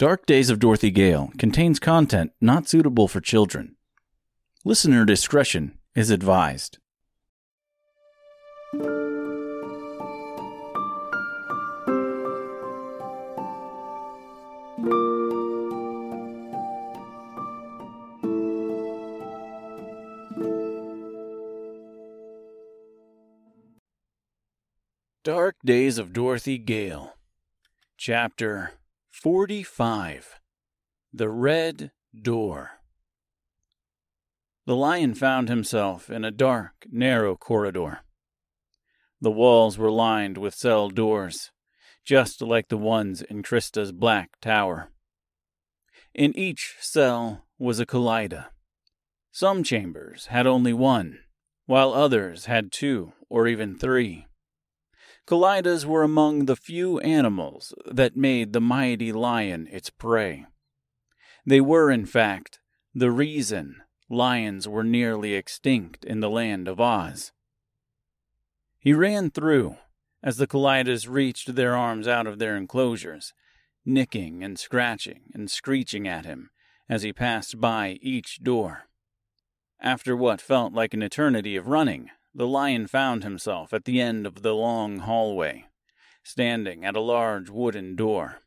Dark Days of Dorothy Gale contains content not suitable for children. Listener discretion is advised. Dark Days of Dorothy Gale, Chapter 45 The Red Door. The lion found himself in a dark, narrow corridor. The walls were lined with cell doors, just like the ones in Krista's black tower. In each cell was a kalidah. Some chambers had only one, while others had two or even three. Kalidahs were among the few animals that made the mighty lion its prey. They were, in fact, the reason lions were nearly extinct in the land of Oz. He ran through as the Kalidahs reached their arms out of their enclosures, nicking and scratching and screeching at him as he passed by each door. After what felt like an eternity of running, the lion found himself at the end of the long hallway, standing at a large wooden door.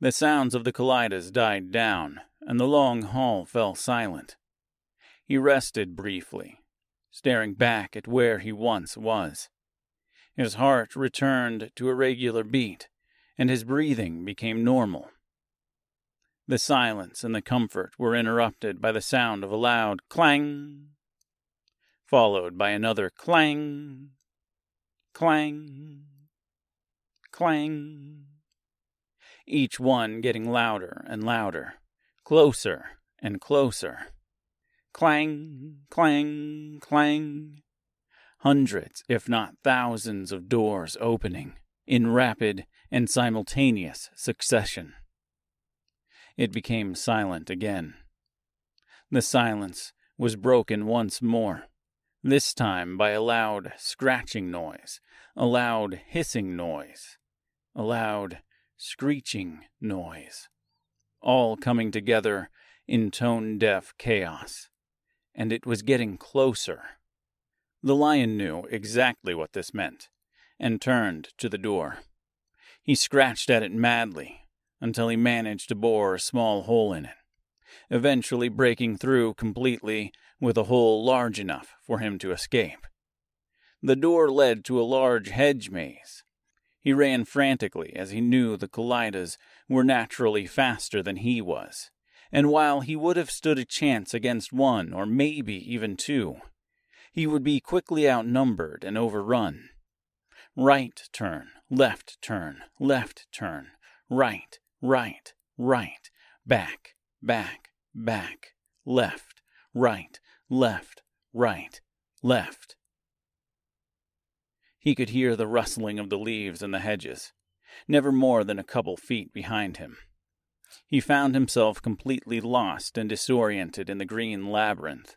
The sounds of the kalidahs died down, and the long hall fell silent. He rested briefly, staring back at where he once was. His heart returned to a regular beat, and his breathing became normal. The silence and the comfort were interrupted by the sound of a loud clang followed by another clang, clang, clang, each one getting louder and louder, closer and closer. Clang, clang, clang. Hundreds, if not thousands, of doors opening in rapid and simultaneous succession. It became silent again. The silence was broken once more this time by a loud scratching noise, a loud hissing noise, a loud screeching noise, all coming together in tone deaf chaos. And it was getting closer. The lion knew exactly what this meant, and turned to the door. He scratched at it madly until he managed to bore a small hole in it, eventually breaking through completely with a hole large enough for him to escape. The door led to a large hedge maze. He ran frantically as he knew the Kalidahs were naturally faster than he was, and while he would have stood a chance against one or maybe even two, he would be quickly outnumbered and overrun. Right turn, left turn, left turn, right, right, right, back, back, back, left, right, left, right, left. He could hear the rustling of the leaves in the hedges, never more than a couple feet behind him. He found himself completely lost and disoriented in the green labyrinth.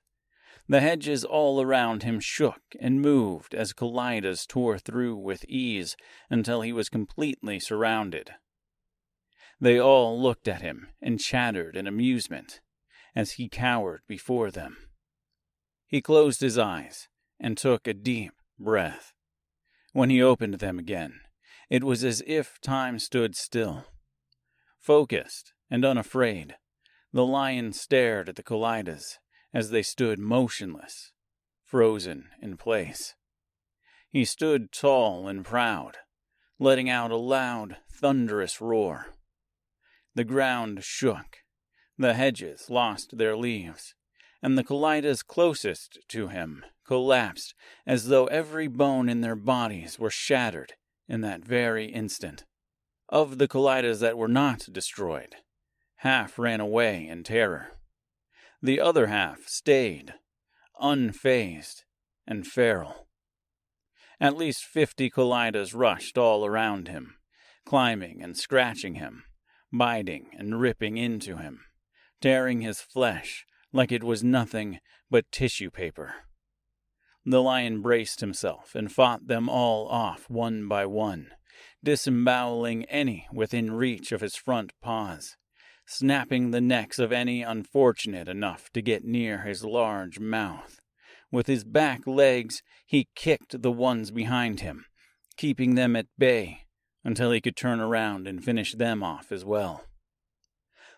The hedges all around him shook and moved as kalidahs tore through with ease until he was completely surrounded. They all looked at him and chattered in amusement as he cowered before them. He closed his eyes and took a deep breath. When he opened them again, it was as if time stood still. Focused and unafraid, the lion stared at the kalidahs as they stood motionless, frozen in place. He stood tall and proud, letting out a loud, thunderous roar. The ground shook, the hedges lost their leaves, and the kalidahs closest to him collapsed as though every bone in their bodies were shattered in that very instant. Of the kalidahs that were not destroyed, half ran away in terror. The other half stayed, unfazed and feral. At least fifty kaleidas rushed all around him, climbing and scratching him, biting and ripping into him, tearing his flesh like it was nothing but tissue paper. The lion braced himself and fought them all off one by one, disemboweling any within reach of his front paws, snapping the necks of any unfortunate enough to get near his large mouth. With his back legs, he kicked the ones behind him, keeping them at bay until he could turn around and finish them off as well.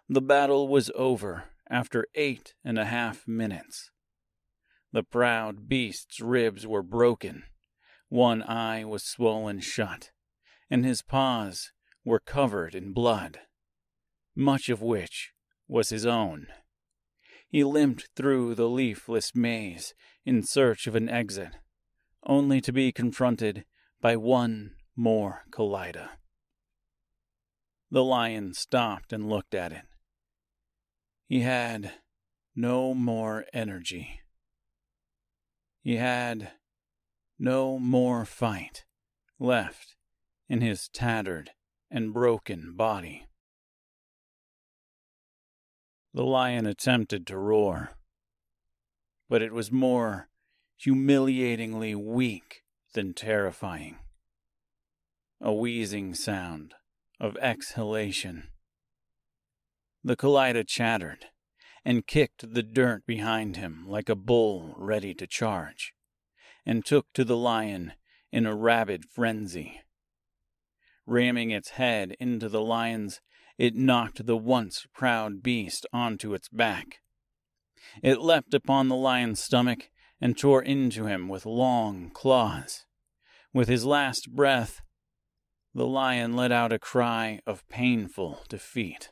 The battle was over after eight and a half minutes. The proud beast's ribs were broken, one eye was swollen shut, and his paws were covered in blood, much of which was his own. He limped through the leafless maze in search of an exit, only to be confronted by one more Kalidah. The lion stopped and looked at it. He had no more energy. He had no more fight left in his tattered and broken body. The lion attempted to roar, but it was more humiliatingly weak than terrifying. A wheezing sound of exhalation. The Kalidah chattered and kicked the dirt behind him like a bull ready to charge, and took to the lion in a rabid frenzy. Ramming its head into the lion's, it knocked the once proud beast onto its back. It leapt upon the lion's stomach and tore into him with long claws. With his last breath, the lion let out a cry of painful defeat.